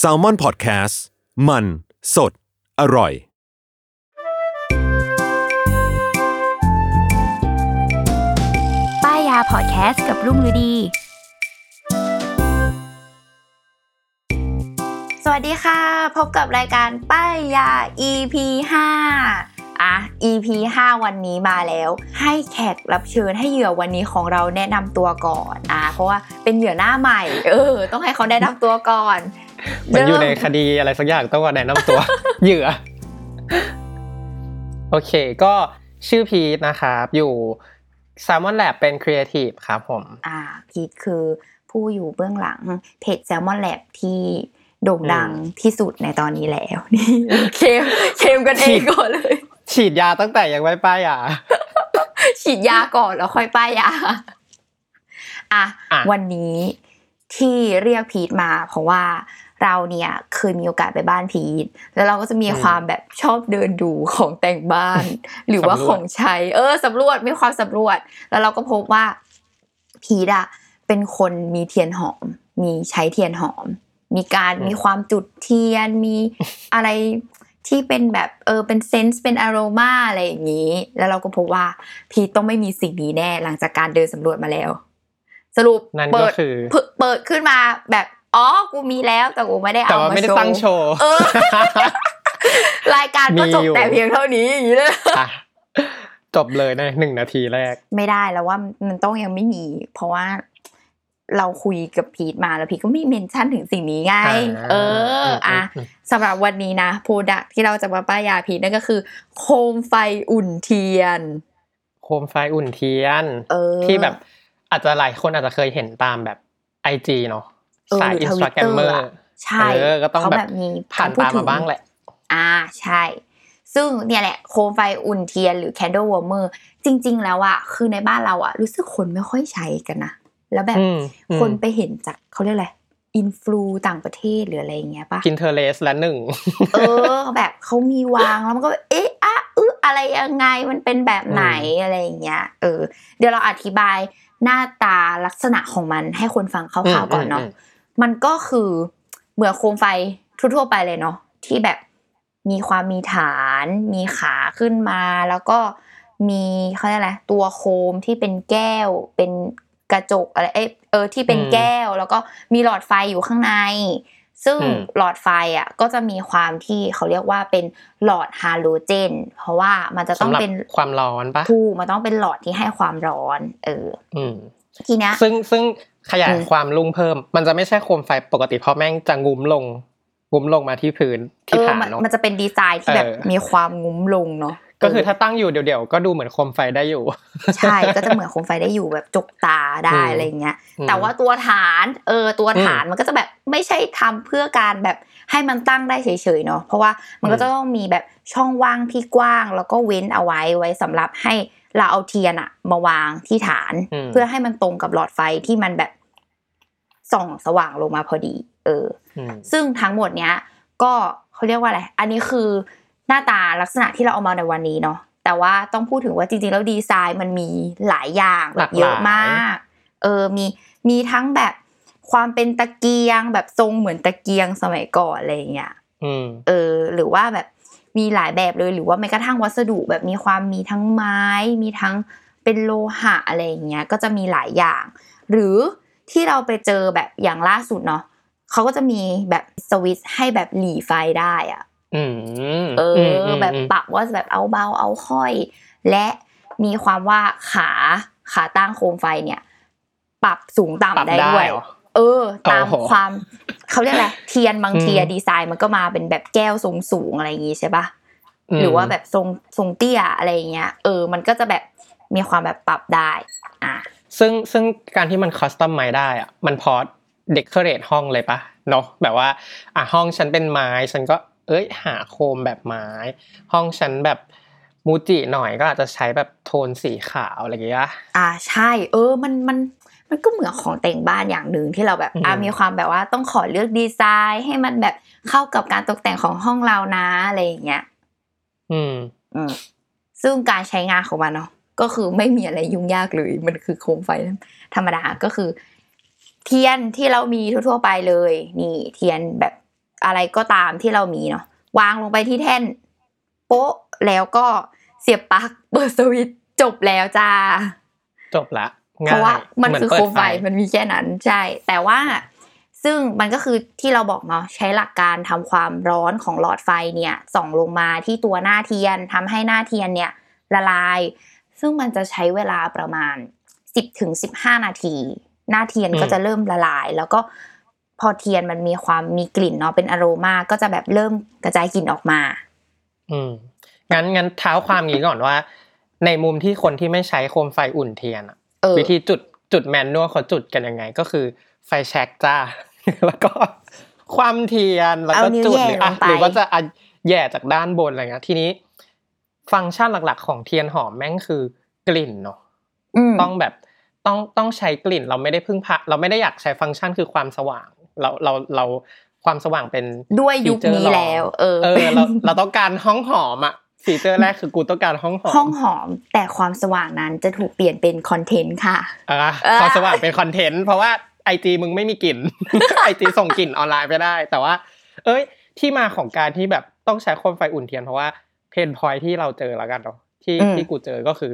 S a l ม o n PODCAST มัน สด อร่อย ป้ายยาพอดแคสต์กับรุ่งฤดี สวัสดีค่ะ พบกับรายการป้ายยา EP 5 อะ EP 5 วันนี้มาแล้ว ให้แขกรับเชิญให้เหยื่อวันนี้ของเราแนะนำตัวก่อนอะเพราะว่าเป็นเหยื่อหน้าใหม่ เออ ต้องให้เขาแนะนำตัวก่อนเหมันอยู่ในคดีอะไรสักอย่างต้องมาแนะนำตัว เหยื่อ โอเค ก็ชื่อพีทนะครับอยู่ Salmon Lab เป็นครีเอทีฟครับผม อ่า พีทคือผู้อยู่เบื้องหลังเพจ Salmon Lab ที่โด่งดังที่สุดในตอนนี้แล้วนี่เคมเคมกันเองก่อนเลย ฉีดยาตั้งแต่ยังไม่ป้ายยา ฉีดยาก่อนแล้วค่อยป้ายยาอะอะวันนี้ที่เรียกพีทมา เพราะว่าเราเนี่ยเคยมีโอกาสไปบ้านพีทแล้วเราก็จะมีความแบบชอบเดินดูของแต่งบ้าน หรือว่าของใช้ เออสำรวจมีความสำรวจ แล้วเราก็พบว่าพีทอะเป็นคนมีเทียนหอม มีใช้เทียนหอม มีการมีความจุดเทียนมีอะไร ที่เป็นแบบเออเป็นเซนส์เป็นอารมาอะไรอย่างนี้ แล้วเราก็พบว่าพีทต้องไม่มีสิ่งนี้แน่หลังจากการเดินสำรวจมาแล้ว สรุปนั่นเปิก็ดคือเปิดเปิดขึ้นมาแบบอ๋อกูมีแล้วแต่กูไม่ได้แต่เอาว่ามาไม่ได้โชว์ตั้งโชว์เออรายการก็จบมีอยู่แต่เพียงเท่านี้อย่างนี้เลยอะจบเลยในหนึ่งนาทีแรก ไม่ได้แล้วว่ามันต้องยังไม่มี เพราะว่า เราคุยกับพีทมาแล้วพีทก็ไม่ mention ถึงสิ่งนี้ไงอ่าเอออะอืมสำหรับวันนี้นะ product ที่เราจะมาป้ายยาพีทนั่นก็คือ โคมไฟอุ่นเทียน โคมไฟอุ่นเทียนเออที่แบบอาจจะหลายคนอาจจะเคยเห็นตามแบบ IG เนาะเออสายหรืออินสตาแกรมเมอ Twitter ร์อะใช่เออก็ต้องเขาแบแบบบมีผ่านพูดตามถึมาบ้างแหละ อ่าใช่ ซึ่งเนี่ยแหละโคมไฟอุ่นเทียนหรือ candle warmer จริง ๆ แล้วอะคือในบ้านเราอะรู้สึกคนไม่ค่อยใช้กันนะ แล้วแบบอืมอืมคนไปเห็นจากเขาเรียกอะไร influ ต่างประเทศหรืออะไรอย่างเงี้ยปะ Pinterest และหนึ่งเออ แบบเขามีวางแล้วมันก็แบบเอ๊ะอะอึอะไรยังไงมันเป็นแบบไหนอะไรอย่างเงี้ยเออ เดี๋ยวเราอธิบายหน้าตาลักษณะของมันให้คนฟังคร่าวๆก่อนเนาะอืมมันก็คือเหมือนโคมไฟทั่วๆไปเลยเนาะที่แบบมีความมีฐาน มีขาขึ้นมาแล้วก็มีเขาเรียกอะไรตัวโคมที่เป็นแก้วเป็น กระจกอะไรเอยเออที่เป็นอืมแก้ว แล้วก็มีหลอดไฟอยู่ข้างใน ซึ่งอืมหลอดไฟอะก็จะมีความที่เขาเรียกว่าเป็นหลอดฮาโลเจน เพราะว่ามันจะต้องสำหรับเป็นความร้อนปะถูกมันต้องเป็นหลอดที่ให้ความร้อน เอออืมทีเนี้ยซึ่งซึ่งขยายอืมความลุ่งเพิ่ม มันจะไม่ใช่โคมไฟปกติเพราะแม่งจะงุ้มลงงุ้มลงมาที่พื้นที่เออฐานมันเนาะมันจะเป็นดีไซน์ที่แบบเออมีความงุ้มลงเนาะ ก็คือถ้าตั้งอยู่เดี๋ยวๆก็ดูเหมือนโคมไฟได้อยู่ ใช่ก็จะเหมือนโคมไฟได้อยู่แบบจกตาได้อืมอะไรเงี้ยอืมแต่ว่าตัวฐานเออตัวอืมฐานมันก็จะแบบไม่ใช่ทำเพื่อการแบบให้มันตั้งได้เฉยๆเนาะเพราะว่ามันก็อืมจะต้องมีแบบช่องว่างที่กว้าง แล้วก็เว้นเอาไว้ไว้สำหรับให้เราเอาเทียนอะมาวางที่ฐานมเพื่อให้มันตรงกับหลอดไฟที่มันแบบส่องสว่างลงมาพอดี เออมซึ่งทั้งหมดเนี้ย ก็เขาเรียกว่าอะไร อันนี้คือ หน้าตาลักษณะที่เราเอามาในวันนี้เนาะแต่ว่าต้องพูดถึงว่าจริงๆ แล้วดีไซน์มันมีหลายอย่างแบบเยอะมากเออมีมีทั้งแบบความเป็นตะเกียง แบบทรงเหมือนตะเกียงสมัยก่อนอะไรอย่างเงี้ยอืมเออ หรือว่าแบบมีหลายแบบเลยหรือว่าแม้กระทั่งวัสดุแบบมีความมีทั้งไม้ มีทั้งเป็นโลหะอะไรอย่างเงี้ยก็จะมีหลายอย่าง หรือที่เราไปเจอแบบอย่างล่าสุดเนาะเขาก็จะมีแบบสวิตช์ให้แบบหลีไฟได้อะอืม เอออมแบบปรับว่าแบบเอาเบาเอาค่อย และมีความว่าขาขาตั้งโคมไฟเนี่ย ปรับสูงปรับต่ำได้ได้ด้วยเหรอเออ ตามโอ้โหความเขาเรียกอะไรเทียนบางอืมเทียดีไซน์มันก็มาเป็นแบบแก้วทรงสูงอะไรอย่างงี้ใช่ปะมหรือว่าแบบทรงทรงเตี้ยอะไรอย่างเงี้ย เออ มันก็จะแบบมีความแบบปรับได้ อะซึ่งซึ่งการที่มัน customize ได้อะมันพอ decorate ห้องเลยปะเนาะแบบว่า อะห้องฉันเป็นไม้ฉันก็ เอ้ยหาโคมแบบไม้ ห้องฉันแบบ Muji หน่อยก็อาจจะใช้แบบโทนสีขาวอะไรอย่างเงี้ยอ่าใช่ เออมันมันมันก็เหมือนของแต่งบ้านอย่างหนึ่งที่เราแบบอืมอ่ามีความแบบว่าต้องขอเลือกดีไซน์ ให้มันแบบเข้ากับการตกแต่งของห้องเรานะอะไรอย่างเงี้ย อืมอืมซึ่งการใช้งานของมันเนาะก็คือไม่มีอะไรยุ่งยากเลย มันคือโคมไฟธรรมดาก็คือ เทียนที่เรามีทั่วๆไปเลย นี่ เทียนแบบ อะไรก็ตามที่เรามีเนาะวางลงไปที่แท่น โป๊ะแล้วก็เสียบปลั๊กเปิดสวิตช์จบแล้วจ้า จบละเพราะว่ามันเหคือปิโคดมไฟมันมีแค่นั้นใช่ แต่ว่าซึ่งมันก็คือที่เราบอกเนาะใช้หลักการทำความร้อนของหลอดไฟเนี่ยส่องลงมาที่ตัวหน้าเทียนทำให้หน้าเทียนเนี่ยละลาย ซึ่งมันจะใช้เวลาประมาณ 10ถึง15 นาที หน้าเทียนก็จะเริ่มละลาย แล้วก็ พอเทียนมันมีความมีกลิ่นเนาะเป็นอโรมาก็จะแบบเริ่มกระจายกลิ่นออกมา อืมงั้นงั้นเท้าความงี้ก่อนว่า ในมุมที่คนที่ไม่ใช้โคมไฟอุ่นเทียนอะเออวิธีจุดจุดแมนนวลเขาจุดกันยังไง ก็คือไฟแช็กจ้า แล้วก็ความเทียนแล้วก็เอานิ้วจุดแหย่หรืออะลงไปหรือว่าจะอะแหย่จากด้านบนอะไรเงี้ยทีนี้ ฟังก์ชันหลักๆ ของเทียนหอมแม่งคือกลิ่นเนาะอืมต้องแบบต้องต้องใช้กลิ่น เราไม่ได้พึ่งพาเราไม่ได้อยากใช้ฟังก์ชันคือความสว่าง เราเราเราความสว่างเป็นด้วยยุค feature นี้รองแล้ว เออเออเราเราต้องการห้องหอมอะ feature แรกคือกูต้องการห้องหอมห้องหอมแต่ความสว่างนั้นจะถูกเปลี่ยนเป็น content ค่ะอะเออความสว่างเป็น content เพราะว่า IG มึงไม่มีกลิ่น IG ส่งกลิ่นออนไลน์ไปได้ แต่ว่า เอ้ย ที่มาของการที่แบบต้องใช้โคมไฟอุ่นเทียนเพราะว่า pain point ที่เราเจอแล้วกันเนาะที่อืมที่กูเจอก็คือ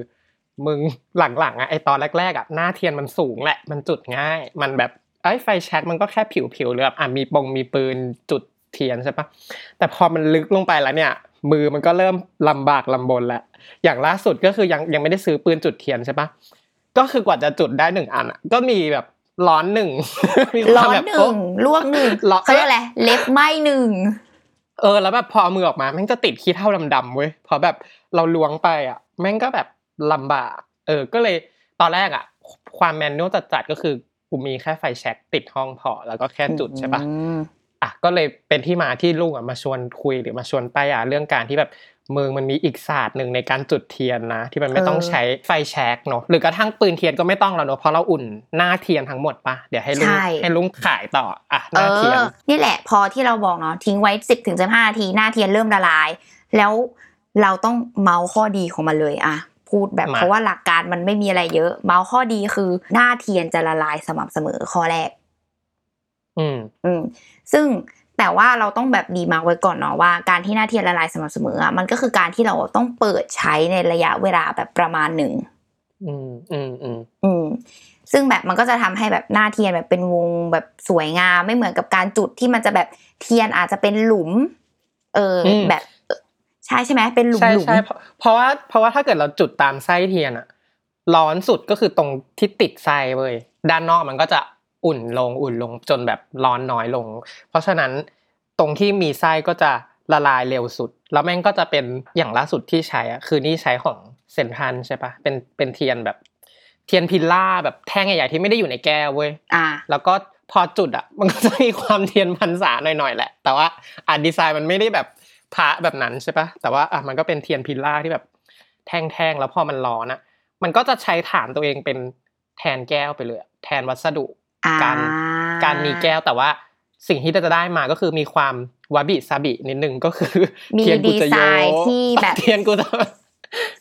มึงหลังๆอะไอตอนแรกๆอะหน้าเทียนมันสูงแหละ มันจุดง่าย มันแบบ ไอ้ไฟแช็กมันก็แค่ผิวๆหรือแบบอะมีปงมีปืนจุดเทียนใช่ปะแต่พอมันลึกลงไปแล้วเนี่ย มือมันก็เริ่มลำบากลำบนแล้วอย่างล่าสุดก็คือยังยังไม่ได้ซื้อปืนจุดเทียนใช่ปะก็คือกว่าจะจุดได้หนึ่งอันอะก็มีแบบร้อนหนึ่งมีคร้วามอนแบบหนึ่งลวกหนึ่งร้อนเขาเรียกอะไรเล็บไหมหนึ่งเออแล้วแบบพอเอามือออกมาแม่งจะติดขี้เท่าดำๆเว้ยเพราะแบบเราล้วงไปอะแม่งก็แบบลำบาก เออก็เลยตอนแรกอะ ความ manual จัดๆก็คือ กูมีแค่ไฟแช็กติดห้องพอแล้วก็แค่จุดใช่ปะอืมอะก็เลยเป็นที่มาที่ลุงอะมาชวนคุยหรือมาชวนป้ายยาเรื่องการที่แบบแม่งมันมีอีกศาสตร์หนึ่งในการจุดเทียนนะ ที่มันไม่ต้องใช้ไฟแช็กเนาะหรือกระทั่งปืนเทียนก็ไม่ต้องแล้วเนาะเพราะเราอุ่นหน้าเทียนทั้งหมดปะเดี๋ยวให้ลุงให้ลุงขายต่ออะหน้าเทียนเออนี่แหละพอที่เราบอกเนาะทิ้งไว้สิบถึงสิบห้านาทีหน้าเทียนเริ่มละลาย แล้วเราต้องเมาส์ข้อดีของมันเลยอะ พูดแบบมาเพราะว่าหลักการมันไม่มีอะไรเยอะเมาส์ข้อดีคือหน้าเทียนจะละลายสม่ำเสมอข้อแรก อืมอืมซึ่งแต่ว่าเราต้องแบบดีมาร์กไว้ก่อนเนาะว่าการที่หน้าเทียนละลายสม่ำเสมออะมันก็คือการที่เราต้องเปิดใช้ในระยะเวลาแบบประมาณหนึ่งอืมอืมอืมอืมซึ่งแบบมันก็จะทำให้แบบหน้าเทียนแบบเป็นวงแบบสวยงามไม่เหมือนกับการจุดที่มันจะแบบเทียนอาจจะเป็นหลุม เอออืมแบบเออ ใช่ใช่ไหมเป็นหลุมใช่หลุมใช่เพราะเพราะว่าเพราะว่าถ้าเกิดเราจุดตามไส้เทียนอะร้อนสุดก็คือตรงที่ติดไส้เว้ยด้านนอกมันก็จะอุ่นลงอุ่นลงจนแบบร้อนน้อยลง เพราะฉะนั้นตรงที่มีไส้ก็จะละลายเร็วสุด แล้วแม่งก็จะเป็นอย่างล่าสุดที่ใช้อะคือนี่ใช้ของเซ็นทรัลใช่ปะเป็นเป็นเทียนแบบเทียน pillar แบบแท่งใหญ่ๆที่ไม่ได้อยู่ในแก้วเว้ยอ่า แล้วก็พอจุดอะ มันก็จะมีความเทียนพรรษาหน่อยๆแหละ แต่ว่าอะดีไซน์มันไม่ได้แบบ พระแบบนั้นใช่ปะแต่ว่าอะมันก็เป็นเทียน pillar ที่แบบแท่งๆแล้วพอมันร้อนอะมันก็จะใช้ฐานตัวเองเป็นแทนแก้วไปเลยอะแทนวัสดุอ่าการการมีแก้วแต่ว่าสิ่งที่จะได้มาก็คือมีความ wabi-sabi นิดนึงก็คือมีเทียนกูจะโยดีไซน์ที่แบบเทียนกูจะ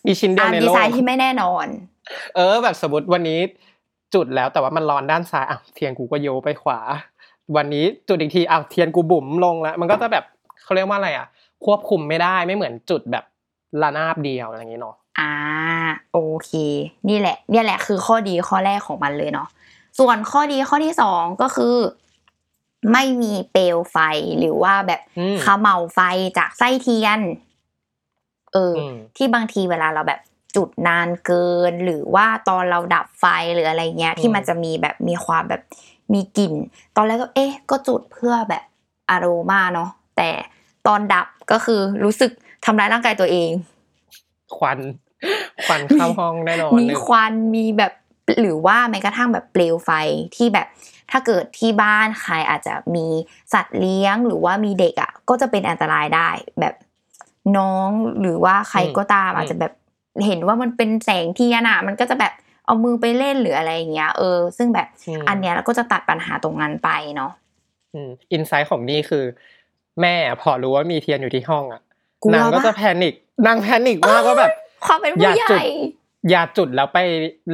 มีชิ้นเดียวอ่าในโลกน์ที่ไม่แน่นอน เออ แบบสมมติวันนี้จุดแล้วแต่ว่ามันร้อนด้านซ้ายอะเทียนกูก็โยไปขวา วันนี้จุดอีกทีอะเทียนกูบุ๋มลงแล้ว มันก็จะแบบเขาเรียกว่าอะไรอะ ควบคุมไม่ได้ไม่เหมือนจุดแบบระนาบเดียวอะไรอย่างงี้เนาะอ่าโอเค นี่แหละ เนี่ยแหละคือข้อดีข้อแรกของมันเลยเนาะส่วนข้อดีข้อที่สองก็คือ ไม่มีเปลวไฟหรือว่าแบบอืมเขมเหลาไฟจากไส้เทียน เอออมที่บางทีเวลาเราแบบจุดนานเกิน หรือว่าตอนเราดับไฟหรืออะไรเงี้ย ที่มันจะมีแบบมีความแบบมีกลิ่น ตอนแรกก็เอ๊ะ ก็จุดเพื่อแบบอารมาเนาะแต่ตอนดับ ก็คือรู้สึกทำร้ายร่างกายตัวเอง ควัน ควันเข้าห้องแน่นอนมีหนึ่งควันมีแบบหรือว่าแม้กระทั่งแบบเปลวไฟที่แบบถ้าเกิดที่บ้านใครอาจจะมีสัตว์เลี้ยงหรือว่ามีเด็กอะ ก็จะเป็นอันตรายได้แบบน้องหรือว่าใครก็ตามอาจจะแบบเห็นว่ามันเป็นแสงเทียนอะ มันก็จะแบบเอามือไปเล่นหรืออะไรอย่างเงี้ยเออ ซึ่งแบบมอันเนี้ยเราก็จะตัดปัญหาตรงนั้นไปเนาะอินไซต์ของนี่คือ แม่พอรู้ว่ามีเทียนอยู่ที่ห้องอะกลัวนางก็ปะจะแพนิคนางแพนิคมากว่าแบบความเป็นอย่าผู้ใหจุดญ่อย่าจุดแล้วไป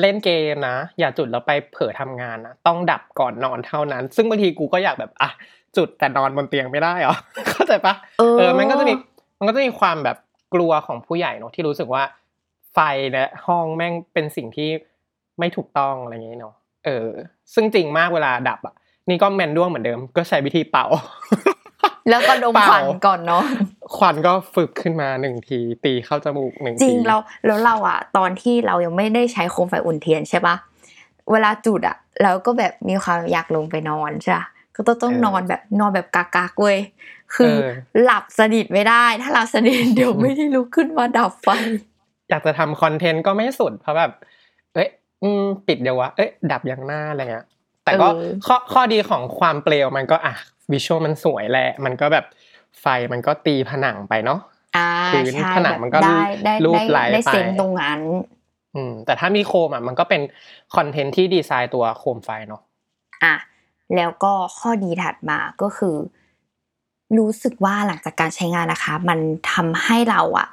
เล่นเกมนะ อย่าจุดแล้วไปเผลอทำงานนะ ต้องดับก่อนนอนเท่านั้น ซึ่งบางทีกูก็อยากแบบอะจุดแต่นอนบนเตียงไม่ได้เหรอ เข้าใจปะเออเออ มันก็จะมีมันก็จะมีความแบบกลัวของผู้ใหญ่เนอะที่รู้สึกว่า ไฟและห้องแม่งเป็นสิ่งที่ไม่ถูกต้องอะไรอย่างเงี้ยเนาะเออ ซึ่งจริงมากเวลาดับอะ นี่ก็แมนด้วงเหมือนเดิม ก็ใช้วิธีเป่า แล้วก็ดมเปล่าควันก่อนเนาะควันก็ฝึกขึ้นมาหนึ่งที ตีเข้าจมูกหนึ่งจริทีงเราแล้วเราอะตอนที่เรายังไม่ได้ใช้โคมไฟอุ่นเทียนใช่ปะเวลาจุดอะเราก็แบบมีความอยากลงไปนอนใช่ปะก็ต้องต้องนอนแบบนอนแบบกากๆเว้ยคือหลับสนิทไม่ได้ ถ้าหลับสนิทเดี๋ยวไม่ได้ลุกขึ้นมาดับไฟอยากจะทำคอนเทนต์ก็ไม่สุดเพราะแบบเอ้ยอืมปิดเดี๋ยววะเอ้ยดับยังหน้าอะไรเงี้ยแต่ก็เออข้อข้อดีของความเปลวมันก็อะ วิชวลมันสวยแหละ มันก็แบบไฟมันก็ตีผนังไปเนาะอ่าพื้นใช่ผนังแบบมันก็ได้ได้รูปได้ไหลได้ไปเซนส์ตรงนั้นอืมแต่ถ้ามีโคมอะมันก็เป็นคอนเทนต์ที่ดีไซน์ตัวโคมไฟเนาะอะแล้วก็ข้อดีถัดมาก็คือ รู้สึกว่าหลังจากการใช้งานนะคะ มันทำให้เราอะ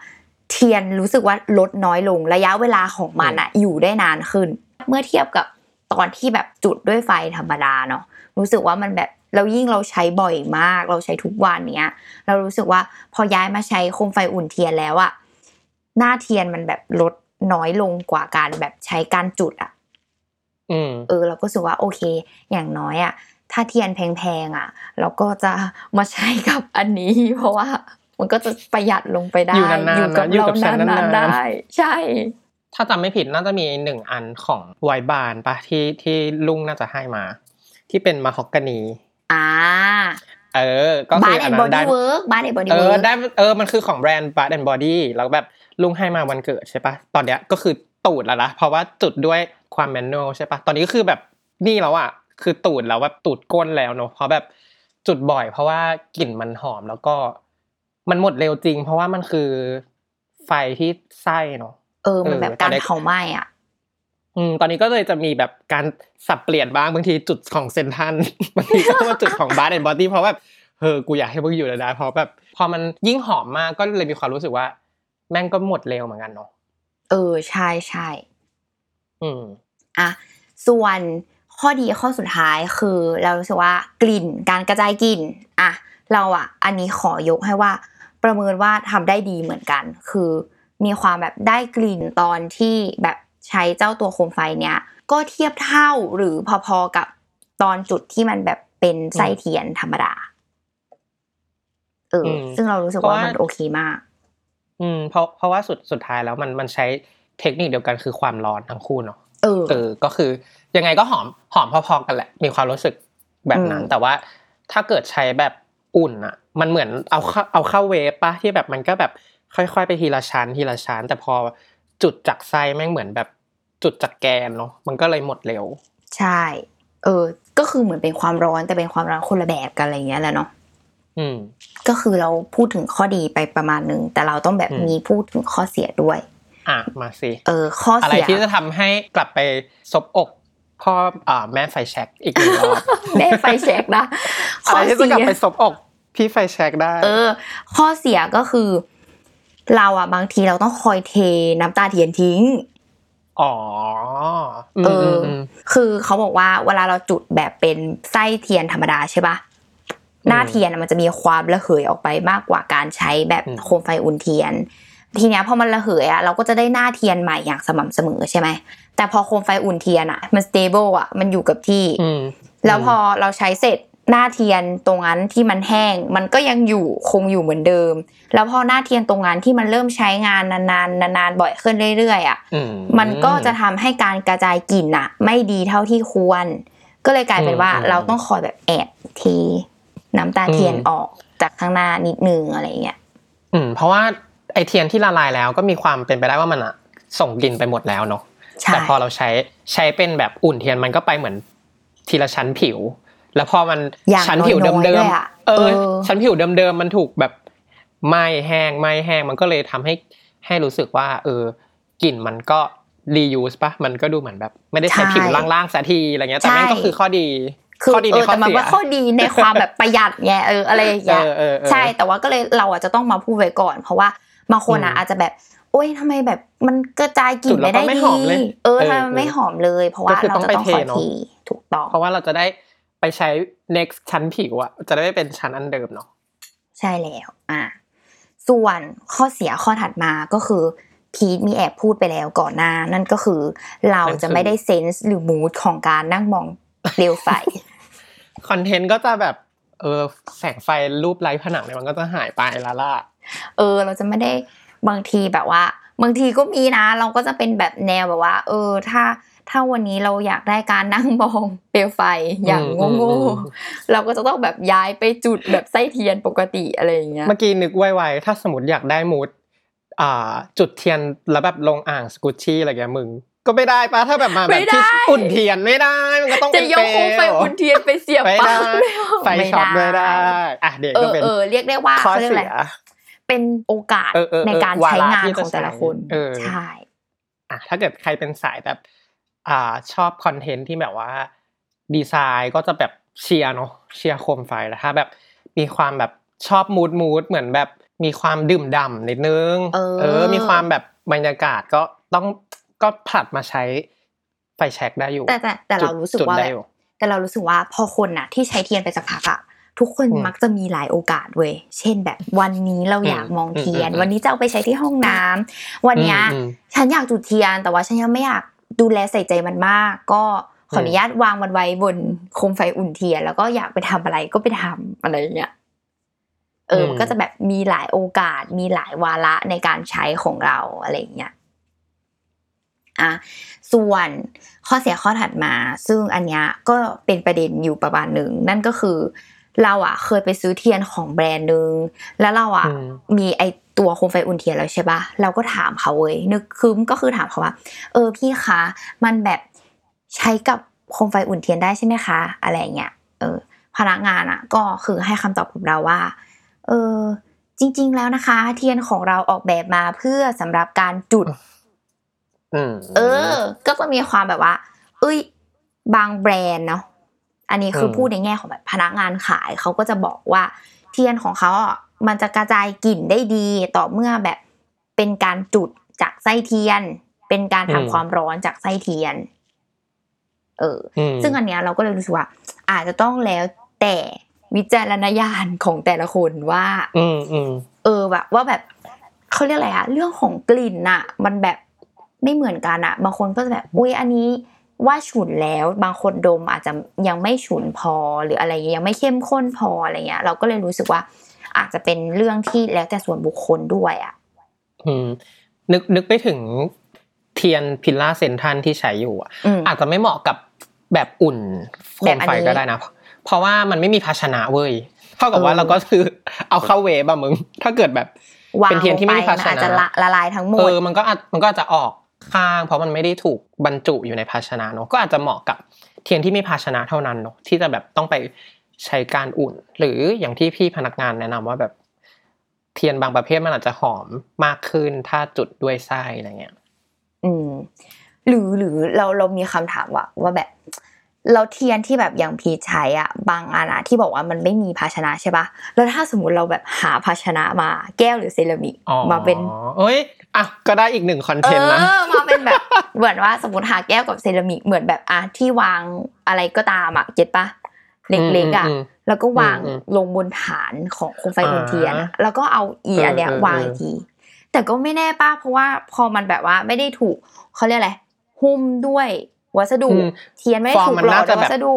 เทียนรู้สึกว่าลดน้อยลงระยะเวลาของมันอะอยู่ได้นานขึ้น เมื่อเทียบกับตอนที่แบบจุดด้วยไฟธรรมดาเนาะรู้สึกว่ามันแบบ เรายิ่งเราใช้บ่อยมาก เราใช้ทุกวันเนี้ย เรารู้สึกว่าพอย้ายมาใช้โคมไฟอุ่นเทียนแล้วอะหน้าเทียนมันแบบลดน้อยลงกว่าการแบบใช้การจุดอะอืมเออ เราก็รู้สึกว่าโอเค อย่างน้อยอะถ้าเทียนแพงๆอะเราก็จะมาใช้กับอันนี้ เพราะว่า มันก็จะประหยัดลงไปได้อยู่นานๆอยู่กับนะอยู่เรากับฉันนานนานๆๆได้ ใช่ถ้าจำไม่ผิดน่าจะมีหนึ่งอันของไวบานปะที่ที่ลุงน่าจะให้มา ที่เป็นมาฮอกกานี อ่าเออ ก็บาคือร์อัแอนนนั้บอนได้ดี้เวิร์กบาร์แอนบอดี้เอเวิอร์กได้เออมันคือของแบรนด์ Bath and Body แล้วแบบลุงให้มาวันเกิดใช่ปะตอนเนี้ยก็คือตูดแล้วนะเพราะว่าจุดด้วยความแมนนวลใช่ปะตอนนี้ก็คือแบบนี่แล้วอะคือตูดแล้วแบบตูดก้นแล้วเนอะเพราะแบบจุดบ่อยเพราะว่ากลิ่นมันหอมแล้วก็ มันหมดเร็วจริง เพราะว่ามันคือไฟที่ไส้เนอะเออมันแบบการเออตอนเด็กเผาไหม้อะ อืมตอนนี้ก็เลยจะมีแบบการสับเปลี่ยนบ้างบางทีจุดของเซนทันบางทีก็มาจุดของ Bath and Body เพราะแบบเออกูอยากให้มึงอยู่นานเพราะแบบพอมันยิ่งหอมมากก็เลยมีความรู้สึกว่า แม่งก็หมดเร็วเหมือนกันเนาะเออใช่ใช่อืมอะส่วนข้อดีข้อสุดท้ายคือเรารู้สึกว่ากลิ่นการกระจายกลิ่นอะเราอะ อันนี้ขอยกให้ว่าประเมินว่าทำได้ดีเหมือนกัน คือมีความแบบได้กลิ่นตอนที่แบบ ใช้เจ้าตัวโคมไฟเนี้ยก็เทียบเท่าหรือพอๆกับตอนจุดที่มันแบบเป็นไส้เทียนธรรมดาเอออมซึ่งเรารู้สึกเพราะว่าว่ามัมันโอเคมาก อืม เพราะเพราะว่าสุดสุดท้ายแล้วมันมันใช้เทคนิคเดียวกันคือความร้อนทั้งคู่เนาะเออเออ ก็คือ ยังไงก็หอมหอมพอๆกันแหละ มีความรู้สึกแบบนั้นอืมแต่ว่าถ้าเกิดใช้แบบอุ่นอะมันเหมือนเอาเข้าเอาเข้าเวฟปะที่แบบมันก็แบบค่อยๆไปทีละชั้นทีละชั้น แต่พอจุดจากไส้แม่งเหมือนแบบ จุดจากแกนเนาะมันก็เลยหมดเร็ว ใช่ เออ ก็คือเหมือนเป็นความร้อนแต่เป็นความร้อนคนละแบบกันอะไรอย่างเงี้ยแหละเนาะอืม ก็คือเราพูดถึงข้อดีไปประมาณหนึ่งแต่เราต้องแบบอืมมีพูดถึงข้อเสียด้วย อะมาสิเออ ข้ออะไรเสียที่จะทำให้กลับไปซบอกพ่ออ่าแม่ไฟแช็กอีกหนึ่งรอบแม่ไฟแช็กนะอะข้อไรที่จะเสีกลับยไปซบอกพี่ไฟแช็กได้ เออ ข้อเสียก็คือ เราอะบางทีเราต้องคอยเทน้ำตาเทียนทิ้ง อ๋ออืมเอออืมคือเขาบอกว่าเวลาเราจุดแบบเป็นไส้เทียนธรรมดาใช่ปะหน้าเทียนอะมันจะมีความระเหยออกไปมากกว่าการใช้แบบอืมโคมไฟอุ่นเทียน ทีเนี้ยพอมันระเหยอะเราก็จะได้หน้าเทียนใหม่อย่างสม่ำเสมอใช่ไหมแต่พอโคมไฟอุ่นเทียนอะมัน stable อะมันอยู่กับที่อืมแล้วพอเราใช้เสร็จ หน้าเทียนตรงนั้นที่มันแห้ง มันก็ยังอยู่คงอยู่เหมือนเดิม แล้วพอหน้าเทียนตรงนั้นที่มันเริ่มใช้งานนานๆนานๆบ่อยขึ้นเรื่อยๆอะอืมันก็จะทำให้การกระจายกลิ่นอะไม่ดีเท่าที่ควร ก็เลยกลายเป็นว่าอืมเราต้องคอยแบบแอบเทน้ำตาเทียนออกจากข้างหน้านิดนึงอะไรเงี้ยอืม เพราะว่าไอ้เทียนที่ละลายแล้วก็มีความเป็นไปได้ว่ามันอะส่งกลิ่นไปหมดแล้วเนาะใช่แต่พอเราใช้ใช้เป็นแบบอุ่นเทียนมันก็ไปเหมือนทีละชั้นผิว แล้วพอมันอย่างชั้นผิวน้อยๆเดิด้มวยอะๆเออเออ ชั้นผิวเดิมๆมันถูกแบบไหม้แห้งไหม้แห้งมันก็เลยทำให้ให้รู้สึกว่า เออกลิ่นมันก็รียูสปะมันก็ดูเหมือนแบบ ไม่ได้ใช้ผิวล่างๆสัทีอะไรเงี้ยแต่แม่งก็คือข้อดีคือข้อดีเอในอข้อแต่มันเสียว่าข้อดีในความแบบประหยัดไงเอออะไรอย่างเงี้ยเออเออเออใช่แต่ว่าก็เลยเราอะจะต้องมาพูดไว้ก่อน เพราะว่าบางคนอะอืมอาจจะแบบ โอ๊ยทำไมแบบมันกระจายกลิ่นจุดแล้วไม่ได้ก็ไม่ดีหอมเลยเออเออทำไมมันไม่หอมเลย เพราะว่าก็คือเราต้องจะไปต้องเทคอยเนอะทีถูกต้อง เพราะว่าเราจะได้ ไปใช้ next ชั้นผิวอะจะได้ไม่เป็นชั้นอันเดิมเนาะใช่แล้วอะส่วนข้อเสียข้อถัดมาก็คือพีทมีแอบพูดไปแล้วก่อนหน้า นั่นก็คือ เราจะไม่ได้เซนส์หรือมูดของการนั่งมองเปลวไฟคอนเทนต์ก็จะแบบเออแสงไฟรูปไร้ผนังเนี่ยมันก็จะหายไปและล่ะเออ เราจะไม่ได้บางทีแบบว่า บางทีก็มีนะ เราก็จะเป็นแบบแนวแบบว่า เออ ถ้า ถ้าวันนี้เราอยากได้การนั่งมองเปลวไฟอย่างอืมอืมโง่อืมๆเราก็จะต้องแบบย้ายไปจุดแบบไส้เทียนปกติอะไรอย่างเงี้ยเมื่อกี้นึกไวๆถ้าสมมติอยากได้มูดอ่าจุดเทียนแล้วแบบลงอ่างสกุชชี่อะไรเงี้ยมึงก็ไม่ได้ปะถ้าแบบมาแบบที่อุ่นเทียนไม่ได้ มันก็ต้องจะเป็นยกโคมไฟเปลวอุ่นเทียนไปเสียบไม่ปลั๊ได้กไม่เอาไฟช็อตไม่ได้อะเด็กเอก็อเป็นเออเรียกได้ว่าข้อเขาเรียกอะไรเสียเป็นโอกาสเออเออเออในการวาใช้ระงานที่ขจะองแต่ละคนเออใช่อะถ้าเกิดใครเป็นสายแบบ อ่าชอบคอนเทนต์ที่แบบว่าดีไซน์ก็จะแบบเชียร์เนาะเชียร์โคมไฟแล้วถ้าแบบมีความแบบชอบมูดมูดเหมือนแบบมีความดื่มด่ำนิดนึงเออ มีความแบบบรรยากาศก็ต้องก็ผลัดมาใช้ไฟแช็กได้อยู่ แต่แต่แต่เรารู้สึกจุดว่าได้แบบอยู่แต่เรารู้สึกว่าพอคนน่ะ ที่ใช้เทียนไปสักพักอะทุกคนอืมมักจะมีหลายโอกาสเว้ย เช่นแบบวันนี้เราอยากอืมมองเทียนอืมอืมวันนี้จะเอาไปใช้ที่ห้องน้ำวันเนี้ยอืมฉันอยากจุดเทียนแต่ว่าฉันยังไม่อยาก ดูแลใส่ใจมันมาก ก็ขออนุญาตวางมันไว้บนโคมไฟอุ่นเทียนแล้วก็อยากไปทำอะไรก็ไปทำอะไรอย่างเงี้ยเอออืมมันก็จะแบบมีหลายโอกาส มีหลายวาระในการใช้ของเราอะไรอย่างเงี้ยอะส่วนข้อเสียข้อถัดมา ซึ่งอันเนี้ยก็เป็นประเด็นอยู่ประมาณหนึ่งนั่นก็คือ เราอะเคยไปซื้อเทียนของแบรนด์หนึ่งแล้วเราอะอืมมีไอตัวโคมไฟอุ่นเทียนแล้วใช่ปะเราก็ถามเขาเว้ยนึกคืมก็คือถามเขาว่า เออพี่คะมันแบบใช้กับโคมไฟอุ่นเทียนได้ใช่ไหมคะ อะไรเงี้ยเออ พนักงานอะก็คือให้คำตอบกับเราว่า เออ จริง ๆ แล้วนะคะ เทียนของเราออกแบบมาเพื่อสำหรับการจุดอืมเออ ก็จะมีความแบบว่า เอ้ย บางแบรนด์เนาะ อันนี้คืออมพูดในแง่ของแบบพนักงานขายเขาก็จะบอกว่าเทียนของเขาอะมันจะกระจายกลิ่นได้ดีต่อเมื่อแบบเป็นการจุดจากไส้เทียน เป็นการทำความร้อนจากไส้เทียน เอออืมซึ่งอันเนี้ยเราก็เลยรู้สึกว่า อาจจะต้องแล้วแต่วิจารณญาณของแต่ละคนว่า อืมอืมเออแบบว่าแบบเขาเรียกอะไรอะเรื่องของกลิ่นน่ะมันแบบไม่เหมือนกันอะบางคนก็จะแบบอุ้ยอันนี้ ว่าฉุนแล้วบางคนดมอาจจะยังไม่ฉุนพอหรืออะไรเงี้ยยังไม่เข้มข้นพออะไรเงี้ย เราก็เลยรู้สึกว่า อาจจะเป็นเรื่องที่แล้วแต่ส่วนบุคคลด้วยอะอืมนึกนึกไปถึงเทียนพิลล่าเซนทันที่ใช้อยู่อะอืมอาจจะไม่เหมาะกับแบบอุ่นโคแบบมอันไฟนี้ก็ได้นะ เพราะว่ามันไม่มีภาชนะเว้ยเท่ากับว่าเออเราก็คือเอาเข้าเวฟอะมึง ถ้าเกิดแบบวางเป็นเทียนที่ไม่มีภาชนะลงไปอาจจะละละลายทั้งหมดเออมันก็อาจมันก็อาจจะออก ข้าง เพราะมันไม่ได้ถูกบรรจุอยู่ในภาชนะเนอะก็อาจจะเหมาะกับเทียนที่มีภาชนะเท่านั้นเนอะที่จะแบบต้องไปใช้การอุ่น หรืออย่างที่พี่พนักงานแนะนำว่าแบบเทียนบางประเภทมันอาจจะหอมมากขึ้นถ้าจุดด้วยไส้อะไรเงี้ย อืม หรือหรือเราเรามีคำถามว่าว่าแบบ เราเทียนที่แบบอย่างพีชใช้อะบางอันอะที่บอกว่ามันไม่มีภาชนะใช่ปะแล้วถ้าสมมติเราแบบหาภาชนะมาแก้วหรือเซรามิกอ๋อมาเป็นเอ้ยอะก็ได้อีกหนึ่ง content นะเออมาเป็นแบบเหมือนว่าสมมติหาแก้วกับเซรามิกเหมือนแบบอะที่วางอะไรก็ตามอะ get ปะเล็กๆอะอืมอืมแล้วก็วางอืมลงบนฐานของโคมไฟอุ่นเทียนอะอ่าแล้วก็เอาอีเอออันเนี้ยเออวางเอออีกที แต่ก็ไม่แน่ป้าเพราะว่าพอมันแบบว่าไม่ได้ถูกเขาเรียกอะไรหุ้มด้วย วัสดุอืมเทียนไม่ได้ฟอร์มถูกมันหล่อน่าด้จะวยแบบวัสดุ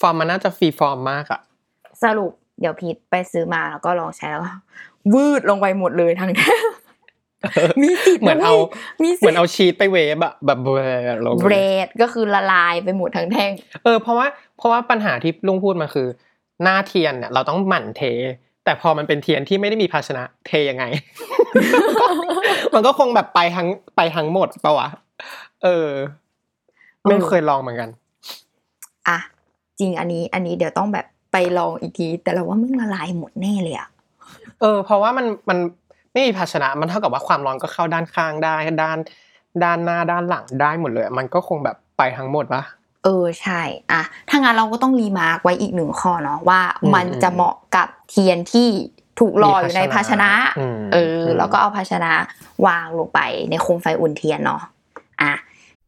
ฟอร์มมันน่าจะฟรีฟอร์มมากอะสรุปเดี๋ยวพีทไปซื้อมาแล้วก็ลองใช้แล้วก็วืดลงไปหมดเลยทั้งแท่งมีสิทธิ์เหมือนเอานะว้ยมีสิทธิ์เหมือนเอาชีสไปเวฟอะแบบเบลอลงเบรดก็คือละลายไปหมดทั้งแท่ง เออเพราะว่าเพราะว่าปัญหาที่ลุงพูดมาคือ หน้าเทียนเนี่ยเราต้องหมั่นเท แต่พอมันเป็นเทียนที่ไม่ได้มีภาชนะเทยังไง มันก็คงแบบไปทั้งไปทั้งหมดปะวะเออ ไม่เคยลองเหมือนกัน อะ จริงอันนี้ อันนี้เดี๋ยวต้องแบบไปลองอีกที แต่เราว่ามึงละลายหมดแน่เลยอะเออ เพราะว่ามันมันไม่มีภาชนะมันเท่ากับว่าความร้อนก็เข้าด้านข้างได้ด้าน ด้านหน้าด้านหลังได้หมดเลย มันก็คงแบบไปทั้งหมดปะเออใช่อะถ้างั้นเราก็ต้อง remark ไว้อีกหนึ่งข้อเนาะว่าอืมมันจะเหมาะกับเทียนที่ถูกหล่ออยู่ในมีภาภาชนะอืมเอออืมแล้วก็เอาภาชนะวางลงไปในโคมไฟอุ่นเทียนเนาะอะ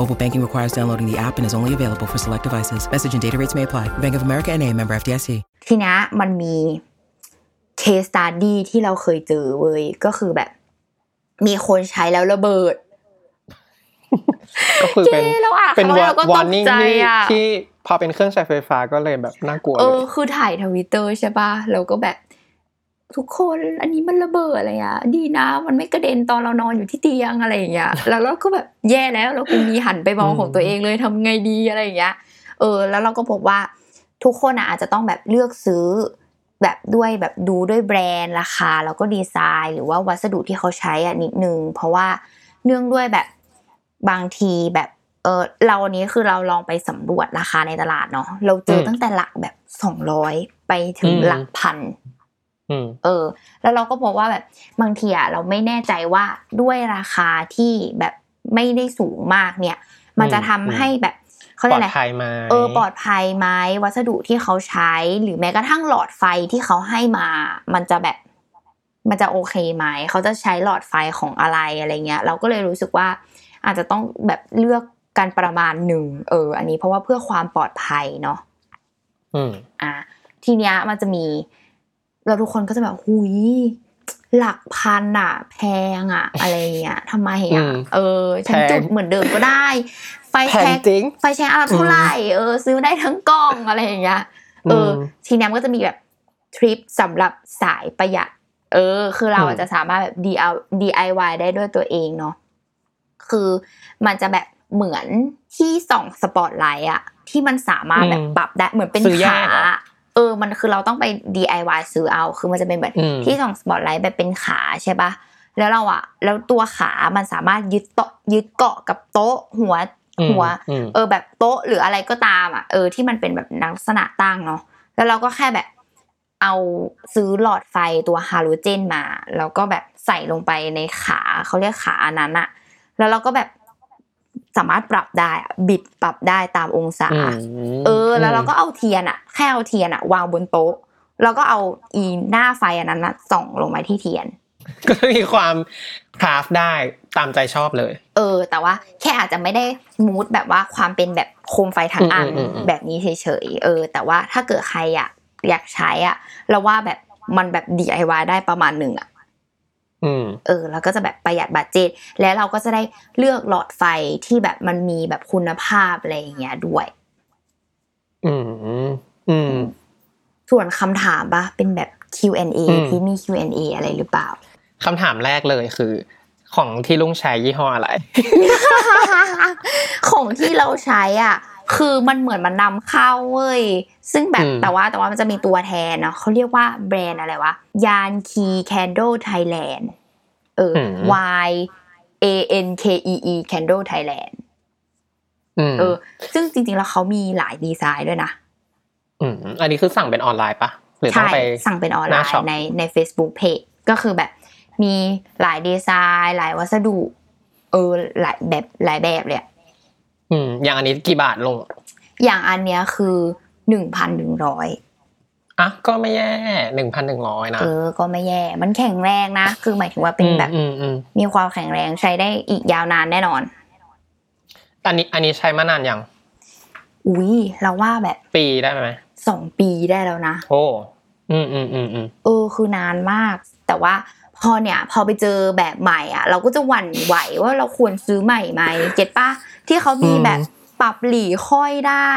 Mobile banking requires downloading the app and is only available for select devices. Message and data rates may apply. Bank of America and a member FDIC. ทีเนี้ยมันมีเคสตัดดี้ที่เราเคยเจอเว้ยก็คือแบบ มีคนใช้แล้วระเบิด ก็คือเป็นเจ๊เราอ่านเป็นครั้งแรกเราก็ตก warning ใจที่อะที่พอเป็นเครื่องใช้ไฟฟ้าก็เลยแบบน่ากลัวเอเลอยคือถ่ายทวิตเตอร์ใช่ป่ะแล้วก็แบบ ทุกคนอันนี้มันระเบิดอะไรอะดีนะมันไม่กระเด็นตอนเรานอนอยู่ที่เตียงอะไรอย่างเงี้ยแล้วเราก็แบบแย่แล้วเรากูมีหันไปมองของตัวเองเลยทำไงดีอะไรอย่างเงี้ยเออ แล้วเราก็พบว่าทุกคนอะอาจจะต้องแบบเลือกซื้อแบบด้วยแบบดูด้วยแบรนด์ราคาแล้วก็ดีไซน์ หรือว่าวัสดุที่เขาใช้อะนิดนึง เพราะว่าเนื่องด้วยแบบบางทีแบบเออเราอันนี้คือเราลองไปสำรวจราคาในตลาดเนาะเราเจอตั้งแต่หลักแบบสองร้อยไปถึงหลักพันอืม เออ แล้วเราก็พบว่าแบบบางทีอะเราไม่แน่ใจว่าด้วยราคาที่แบบไม่ได้สูงมากเนี่ย มันจะทำอืมให้แบบเขาปเรีลยอกดอะไรภัยไหมเออปลอดภัยไหมวัสดุที่เขาใช้ หรือแม้กระทั่งหลอดไฟที่เขาให้มา มันจะแบบมันจะโอเคไหมเขาจะใช้หลอดไฟของอะไรอะไรเงี้ย เราก็เลยรู้สึกว่า อาจจะต้องแบบเลือกกันประมาณหนึ่งเออ อันนี้เพราะว่าเพื่อความปลอดภัยเนาะอืมอะทีเนี้ยมันจะมี เราทุกคนก็จะแบบหุยหลักพันอะแพงอะอะไรเงี้ยทำไมอะอืมเออฉันแพงจุดเหมือนเดิมก็ได้ ไฟแพงแช็กจริงไฟแช็กอะไรเท่าไหร่เออ ซื้อได้ทั้งกล้องอะไรอย่างเงี้ยเอออมทีเนี้ยมันก็จะมีแบบทริปสำหรับสายประหยัด เออ คือเราอืมอาจจะสามารถแบบ DIY ได้ด้วยตัวเองเนาะคือมันจะแบบเหมือนที่ส่องสปอตไลท์อะที่มันสามารถแบบปรับได้เหมือนเป็นซื้อแยขาก เหรอเออมันคือเราต้องไป DIY ซื้อเอา คือมันจะเป็นแบบอืมที่ส่องสปอตไลท์แบบเป็นขาใช่ปะแล้วเราอะแล้วตัวขามันสามารถยึดโต๊ะยึดเกาะกับโต๊ะหัวอืมหัวอืมเออแบบโต๊ะหรืออะไรก็ตามอะเออที่มันเป็นแบบลักษณะตั้งเนาะแล้วเราก็แค่แบบเอาซื้อหลอดไฟตัวฮาโลเจนมา แล้วก็แบบใส่ลงไปในขาเขาเรียกขาอันนั้นอะแล้วเราก็แบบ สามารถปรับได้อะบิดปรับได้ตามองศาอืมเออ แล้วเราก็เอาเทียนอะแค่เอาเทียนอะวางบนโต๊ะ แล้วก็เอาอีหน้าไฟอันนั้นนะส่องลงไปที่เทียน ก็มีความคราฟได้ตามใจชอบเลย เออ แต่ว่าแค่อาจจะไม่ได้มูดแบบว่าความเป็นแบบโคมไฟทั้งอันอืมอืมอืมแบบนี้เฉยๆเออ แต่ว่าถ้าเกิดใครอยากอยากใช้อะเราว่าแบบมันแบบ DIY ได้ประมาณหนึ่งอะอืม เออแล้วก็จะแบบประหยัดบัตเจตแล้วเราก็จะได้เลือกหลอดไฟที่แบบมันมีแบบคุณภาพอะไรอย่างเงี้ยด้วย อืมอืมส่วนคำถามปะเป็นแบบ Q&A อืมที่มี Q&A อะไรหรือเปล่าคำถามแรกเลยคือ ของที่ลุงใช้ยี่ห้ออะไร ของที่เราใช้อะ คือมันเหมือนมันนำเข้าเว้ย ซึ่งแบบอืมแต่ว่าแต่ว่ามันจะมีตัวแทนเนาะเขาเรียกว่าแบรนด์อะไรวะยานคีแคนโดไทยแลนด์เอออ Y A N K E E Candle Thailand อืมเออ ซึ่งจริงๆ แล้วเขามีหลายดีไซน์ด้วยนะอืมอันนี้คือสั่งเป็นออนไลน์ปะหรือต้อใช่งไปสั่งเป็นออนไลหน้าช็อปน์ในใน Facebook Page ก็คือแบบมีหลายดีไซน์ หลายวัสดุ เออหลายแบบหลายแบบเลย อะอืมอย่างอันนี้กี่บาทลง อย่างอันเนี้ยคือหนึ่งพันหนึ่งร้อยอะก็ไม่แย่หนึ่งพันหนึ่งร้อยนะเออก็ไม่แย่มันแข็งแรงนะ คือหมายถึงว่าเป็นแบบอืมอืมมีความแข็งแรงใช้ได้อีกยาวนานแน่นอน อันนี้อันนี้ใช้มานานยังอุ้ยเราว่าแบบปีได้ไหมสองปีได้แล้วนะ โอ้อืมอืมอืมอืมเออคือนานมาก แต่ว่าพอเนี่ย พอไปเจอแบบใหม่อะ เราก็จะหวั่นไหวว่าเราควรซื้อใหม่ไหมเก็ตปะ ที่เขามีแบบปรับหลีค่อยได้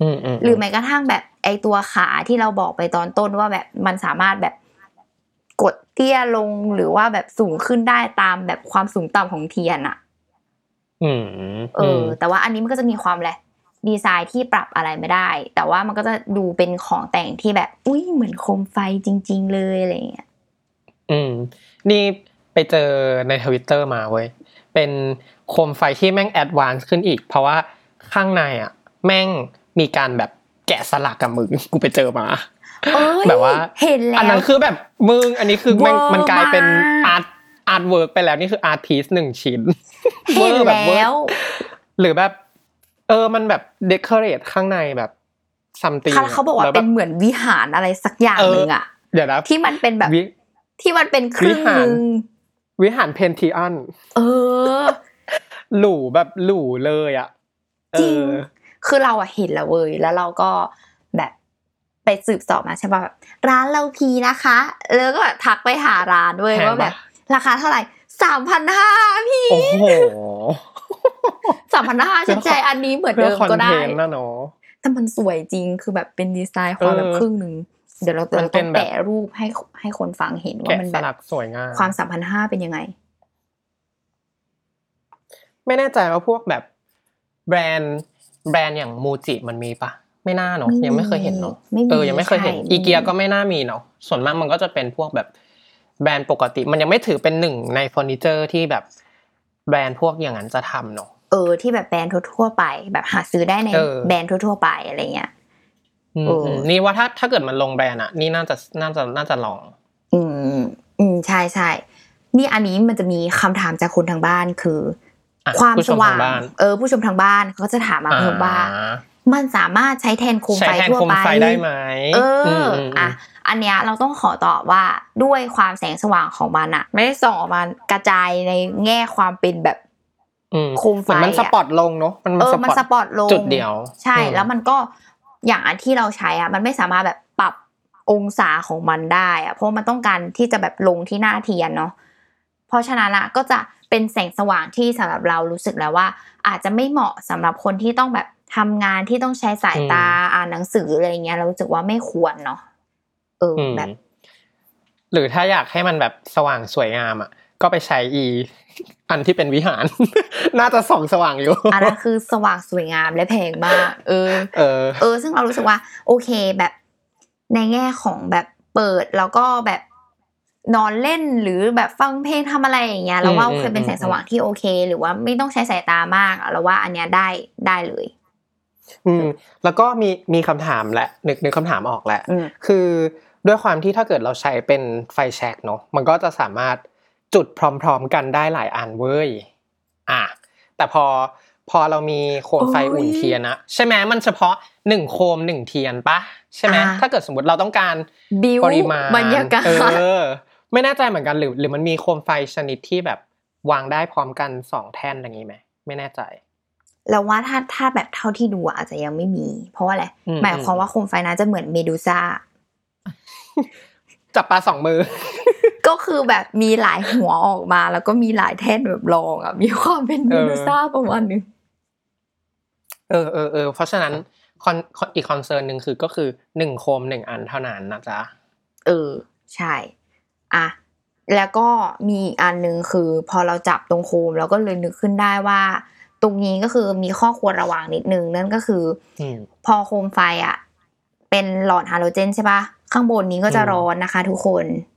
อืมอืมหรือแม้กระทั่งแบบไอตัวขาที่เราบอกไปตอนต้นว่าแบบมันสามารถแบบกดเตี้ยลงหรือว่าแบบสูงขึ้นได้ตามแบบความสูงต่ำของเทียนอะอืมเออ แต่ว่าอันนี้มันก็จะมีความแหละดีไซน์ที่ปรับอะไรไม่ได้ แต่ว่ามันก็จะดูเป็นของแต่งที่แบบ อุ้ยเหมือนโคมไฟจริง ๆ เลยอะไรอย่างเงี้ย อืม นี่ไปเจอในทวิตเตอร์มาเว้ย เป็นโคมไฟที่แม่ง advance ขึ้นอีก เพราะว่าข้างในอะ แม่งมีการแบบแกะสลักกับมือกูไปเจอมาเอ้ยแบบว่าเห็นแล้วอันนั้นคือแบบมึงอันนี้คือแม่งเวอร์มันกลายเป็นมาก art artwork ไปแล้วนี่คือ art piece หนึ่งชิ้นเห็นว่าแบบเวอร์แล้วหรือแบบ เออมันแบบ decorate ข้างในแบบ something เขาเขาบอกว่าเป็นเหมือนวิหารอะไรสักอย่างหนึ่งอะเดี๋ยวนะที่มันเป็นแบบวิที่มันเป็นครึ่งวิหารหนึ่ง วิหารเพนทีอัน เออหรูแบบหรูเลยอะเอจริงอคือเราอะเห็นแล้วเว้ยแล้วเราก็แบบไปสืบสอบมาใช่ป่ะแบบร้านเราพีนะคะ แล้วก็แบบทักไปหาร้านด้วยแพงปะว่าแบบ ราคาเท่าไหร่สามพันห้าพี่โอ้โหสามพันห้าฉันใจอันนี้เหมือนเพื่อเดิมคอนก็เทได้นต์นะเนาะแต่มันสวยจริงคือแบบเป็นดีไซน์ความแบบเออครึ่งหนึ่ง เดี๋ยวเรามันเราเป็ต้อนงแบบแปะรูปให้ให้คนฟังเห็นว่าแกะมันสแบบลักสวยงามความสามพันห้าเป็นยังไง ไม่แน่ใจว่าพวกแบบแบรนด์แบรนด์อย่างมูจิมันมีปะไม่น่าเนาะไม่มียังไม่เคยเห็นเนาะไม่มีเออยังไม่เคยเห็นใช่อีเกียไม่มีก็ไม่น่ามีเนาะส่วนมากมันก็จะเป็นพวกแบบแบรนด์ปกติ มันยังไม่ถือเป็นหนึ่งในเฟอร์นิเจอร์ที่แบบแบรนด์พวกอย่างนั้นจะทำเนาะเออที่แบบแบรนด์ทั่วๆไป แบบหาซื้อได้ในเออแบรนด์ทั่วๆไปอะไรเงี้ยอืมเอออืม นี่ว่าถ้าถ้าเกิดมันลงแบรนด์อะนี่น่าจะน่าจะน่าจะลอง อืม อืมใช่ใช่นี่อันนี้มันจะมีคำถามจากคนทางบ้านคืออะความผู้ชสมว่าทางงบ้านเออ ผู้ชมทางบ้านเขาก็จะถามมาเพิ่มว่าอ่า มันสามารถใช้แทนโคมใช้ไฟแทนทั่วโคมไปไฟได้ไหมเอออมมอะอันเนี้ยเราต้องขอตอบว่าด้วยความแสงสว่างของมันอะไม่ได้ส่องออกมากระจายในแง่ความเป็นแบบอืมโคมไฟเหมือนมันอะสปอตลงเนาะมันเออมันสปอตลงจุดเดียว ใช่อืมแล้วมันก็ อย่างอันที่เราใช้อะมันไม่สามารถแบบปรับองศาของมันได้อะเพราะมันต้องการที่จะแบบลงที่หน้าเทียนเนาะเพราะฉะนั้นอะก็จะเป็นแสงสว่างที่สำหรับเรารู้สึกแล้วว่า อาจจะไม่เหมาะสำหรับคนที่ต้องแบบทำงานที่ต้องใช้สายตาอ่านหนังสืออะไรเงี้ยเรารู้สึกว่าไม่ควรเนาะเอออมแบบ หรือถ้าอยากให้มันแบบสว่างสวยงามอะ ก็ไปใช้อี อันที่เป็นวิหาร น่าจะส่องสว่างอยู่ อันนั้นคือสว่างสวยงามและแพงมาก เออ เออ เออ ซึ่งเรารู้สึกว่า โอเคแบบในแง่ของแบบเปิดแล้วก็แบบนอนเล่นหรือแบบฟังเพลงทำอะไรอย่างเงี้ยเราว่าอืมเคยเป็นอืมแสงสว่างที่โอเค หรือว่าไม่ต้องใช้สายตามากอะเราว่าอันเนี้ยได้ได้เลย อืม แล้วก็มีมีคำถามแหละนึกนึกคำถามออกแหละอืมคือด้วยความที่ถ้าเกิดเราใช้เป็นไฟแช็กเนาะมันก็จะสามารถ จุดพร้อมๆกันได้หลายอันเว้ย อะ แต่พอพอเรามีโคมไฟโอ้ยอุ่นเทียนนะใช่ไหมมันเฉพาะหนึ่งโคมหนึ่งเทียนปะใช่ไหมอ่าถ้าเกิดสมมติเราต้องการบิวปริมาณบรรยากาศเออ ไม่แน่ใจเหมือนกันหรือหรือมันมีโคมไฟชนิดที่แบบวางได้พร้อมกันสองแท่นอย่างนี้ไหมไม่แน่ใจเราว่าถ้าถ้าแบบเท่าที่ดูอะอาจจะยังไม่มี เพราะว่าอะไรอืมหมายความว่าโคมไฟนั้นจะเหมือนเมดูซ่าจับปลาสองมือ ก็คือแบบมีหลายหัวออกมา แล้วก็มีหลายแท่นแบบรองอะ มีความเป็นเมดูซ่าประมาณนึงเออเออเออเพราะฉะนั้น con con อีก concern หนึ่งคือก็คือหนึ่งโคมหนึ่งอันเท่านั้นนะจ๊ะ เออ ใช่ อะ แล้วก็มีอีกอันหนึ่งคือ พอเราจับตรงโคมเราก็เลยนึกขึ้นได้ว่า ตรงนี้ก็คือมีข้อควรระวังนิดนึงนั่นก็คืออืมพอโคมไฟอะ เป็นหลอดฮาโลเจนใช่ปะข้างบนนี้ก็จะอืมร้อนนะคะ ทุกคนอืม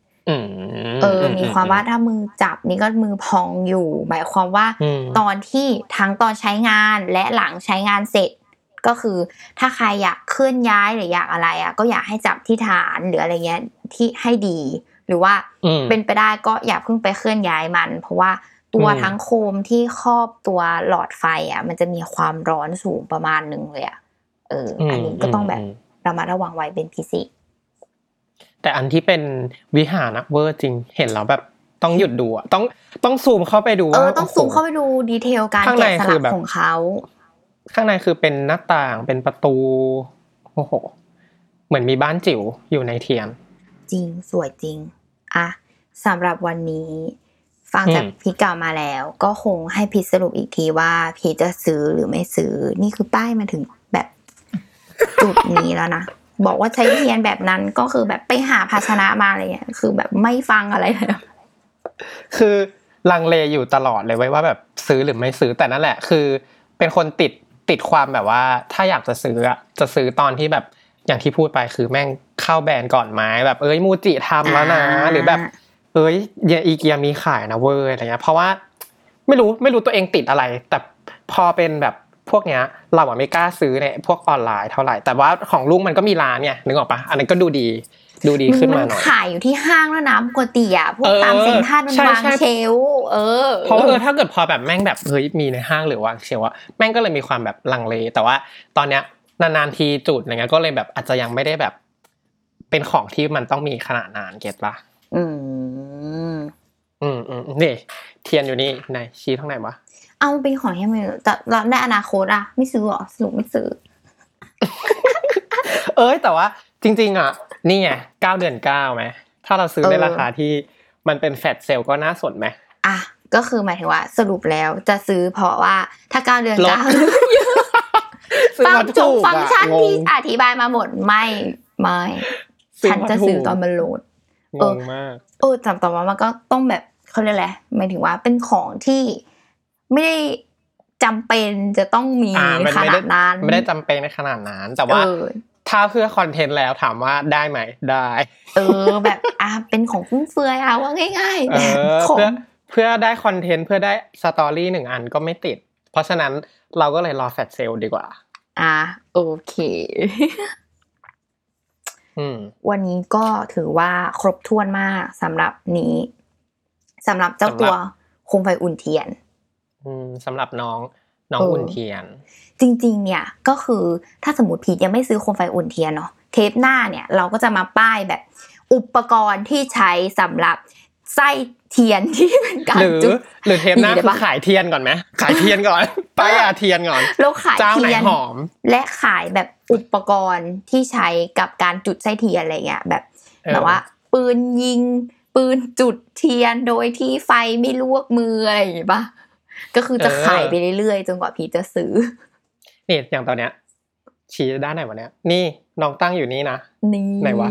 เออ มีความว่าถ้ามือจับนี่ก็มือพองอยู่ หมายความว่าอืมตอนที่ทั้งตอนใช้งานและหลังใช้งานเสร็จ ก็คือ ถ้าใครอยากเคลื่อนย้ายหรืออยากอะไรอะก็อยากให้จับที่ฐานหรืออะไรเงี้ยที่ให้ดี หรือว่าอืมเป็นไปได้ก็อย่าเพิ่งไปเคลื่อนย้ายมัน เพราะว่าตัวอืมทั้งโคมที่ครอบตัวหลอดไฟอะ มันจะมีความร้อนสูงประมาณหนึ่งเลยอะเออออันนี้ก็ต้องแบบมระมัดระวังไว้เป็นพิเศษ แต่อันที่เป็นวิหารนะเวอร์จริงเห็นแล้วแบบต้องหยุดดูอะต้องต้องซูมเข้าไปดูเอว่าอต้องซูมเข้าไปดูดีเทลการข้างในแกะสคืลัอกแบบของเขาข้างในคือเป็นหน้าต่างเป็นประตูโอ้โหเหมือนมีบ้านจิ๋วอยู่ในเทียน จริงสวยจริงอะสำหรับวันนี้ ฟังจากอืมพี่กล่าวมาแล้ว ก็คงให้พีชสรุปอีกทีว่าพีชจะซื้อหรือไม่ซื้อ นี่คือป้ายมาถึงแบบจุดนี้แล้วนะ บอกว่าใช้เทียนแบบนั้นก็คือแบบไปหาภาชนะมาอะไรเงี้ยคือแบบไม่ฟังอะไรเลยคือลังเลอยู่ตลอดเลยไว้ยว่าแบบซื้อหรือไม่ซื้อแต่นั่นแหละ คือเป็นคนติดติดความแบบว่า ถ้าอยากจะซื้ออะจะซื้อตอนที่แบบอย่างที่พูดไปคือแม่งเข้าแบรนด์ก่อนไหมแบบเอ้ยมูจิทำแล้วนะอ่าหรือแบบ เอ้ยเยอีเกียมีขายนะเว้ยอะไรเงี้ยเพราะว่าไม่รู้ไม่รู้ตัวเองติดอะไร แต่พอเป็นแบบ พวกเนี้ยเราอะไม่กล้าซื้อเนี่ยพวกออนไลน์เท่าไหร่แต่ว่าของลุงมันก็มีร้านเนี่ยนึกออกปะอันนั้นก็ดูดีดูดีขึ้นมาหน่อยขายอยู่ที่ห้างแล้วนะปกติอะพวกเออตามเซ็นทรัลมันใช่วางใช่เชลฟ์เออเพราะว่าเออถ้าเกิดพอแบบแม่งแบบเฮ้ยมีในห้างหรือวางเชลฟ์อะแม่งก็เลยมีความแบบลังเล แต่ว่าตอนเนี้ยนานๆทีจุดอะไรเงี้ยก็เลยแบบอาจจะยังไม่ได้แบบ เป็นของที่มันต้องมีขนาดนานเก็ตปะอืมอืมอืมนี่เทียนอยู่นี่ไหนชี้ทั้งไหนวะ เอาเป็นของที่ไม่แต่เราในอนาคตอะไม่ซื้อหรอสรุปไม่ซื้อ เอ้ยแต่ว่า จริง ๆ อะ นี่ไงเก้าเดือนเก้าไหมถ้าเราซื้อเออในราคาที่มันเป็นแฟลตเซลก็น่าสนไหมอะก็คือหมายถึงว่า สรุปแล้วจะซื้อเพราะว่าถ้าเก้าเดือนลดเก้าซื้อฟังมาจถูบกฟังก์ชันอะงที่งอธิบายมาหมดไม่ไม่ซื้อฉันมาจะซื้อถูกตอนมันโหลดงเอองมากเออจำต่อมามันก็ต้องแบบเขาเรียกอะไรหมายถึงว่าเป็นของที่ ไม่ได้จำเป็นจะต้องมีอ่ามันไม่ได้ขนาดนั้นไม่ได้จำเป็นในขนาดนั้น แต่ว่าเออถ้าเพื่อคอนเทนต์แล้วถามว่าได้ไหมได้ เออแบบอะเป็นของฟุ่มเฟือยเอาว่าง่ายๆเอแบบอของเพื่อเพื่อได้คอนเทนต์เพื่อได้ story หนึ่งอันก็ไม่ติด เพราะฉะนั้นเราก็เลยรอ flash sale ดีกว่า อะโอเคอืมวันนี้ก็ถือว่าครบถ้วนมากสำหรับนี้สำหรับเจ้าสำหรับตัวโคมไฟอุ่นเทียนอืม สำหรับน้องน้องเอออุ่อุ่นเทียน จริง ๆ เนี่ยก็คือถ้าสมมติพีทยังไม่ซื้อโคมไฟอุ่นเทียนเนาะเทปหน้าเนี่ยเราก็จะมาป้ายยาแบบอุปกรณ์ที่ใช้สำหรับไส้เทียนที่เป็นการหรือจุดหรือเทปหน้ามีได้คือปะขายเทียนก่อนไหมขายเทียนก่อนป้ายยาเทียนก่อนเราขายเจ้าไหนเทียนหอม และขายแบบอุปกรณ์ที่ใช้กับการจุดไส้เทียนอะไรเงี้ยแบบเออแบบว่า ปืนยิง ปืนจุดเทียนโดยที่ไฟไม่ลวกมืออะไรอย่างงี้ปะ ก็คือจะขายไปเรื่อยๆจนกว่าพีทจะซื้อนี่อย่างตอนเนี้ย ชี้ด้านไหนวะเนี้ยนี่น้องตั้งอยู่นี่นะนี่ไหนวะ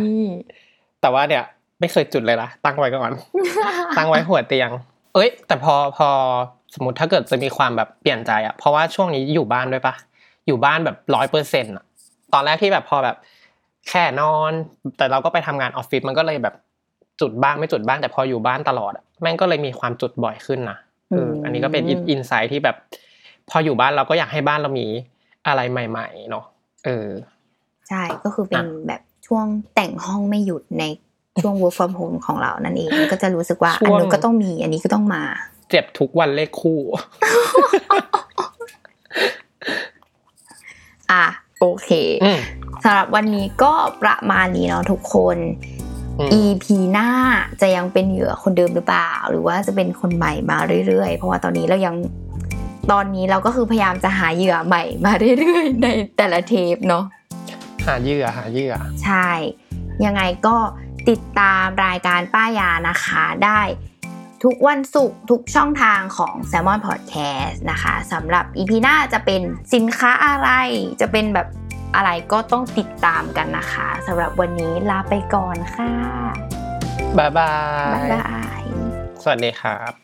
แต่ว่าเนี่ย ไม่เคยจุดเลยละตั้งไว้ก่อน ตั้งไว้หัวเตียง เอ้ย แต่พอพอสมมติถ้าเกิดจะมีความแบบเปลี่ยนใจอะเพราะว่าช่วงนี้อยู่บ้านด้วยปะอยู่บ้านแบบร้อยเปอร์เซ็นต์อะตอนแรกที่แบบพอแบบแค่นอน แต่เราก็ไปทำงานออฟฟิศมันก็เลยแบบจุดบ้างไม่จุดบ้างแต่พออยู่บ้านตลอดอะแม่งก็เลยมีความจุดบ่อยขึ้นนะ เอออันนี้ก็เป็นอินไซต์ที่แบบ พออยู่บ้านเราก็อยากให้บ้านเรามีอะไรใหม่ ๆ เนาะเออ ใช่ก็คือเป็นอะแบบช่วงแต่งห้องไม่หยุดในช่วง work from home ของเรานั่นเองมันก็จะรู้สึกว่าอันนู้นก็ต้องมี อันนี้ก็ต้องมา เจ็บทุกวันเลขคู่ อะโอเคอืมสำหรับวันนี้ก็ประมาณนี้เนาะทุกคนอืม EP หน้าจะยังเป็นเหยื่อคนเดิมหรือเปล่า หรือว่าจะเป็นคนใหม่มาเรื่อยๆ เพราะว่าตอนนี้เรายังตอนนี้เราก็คือพยายามจะหาเหยื่อใหม่มาเรื่อยๆ ในแต่ละเทปเนาะหาเหยื่อหาเหยื่อใช่ ยังไงก็ติดตามรายการป้ายานะคะได้ทุกวันศุกร์ทุกช่องทางของ Salmon Podcast นะคะสำหรับ EP หน้าจะเป็นสินค้าอะไรจะเป็นแบบ อะไรก็ต้องติดตามกันนะคะสำหรับวันนี้ลาไปก่อนค่ะ บ๊ายบาบ๊ายยบาย สวัสดีครับ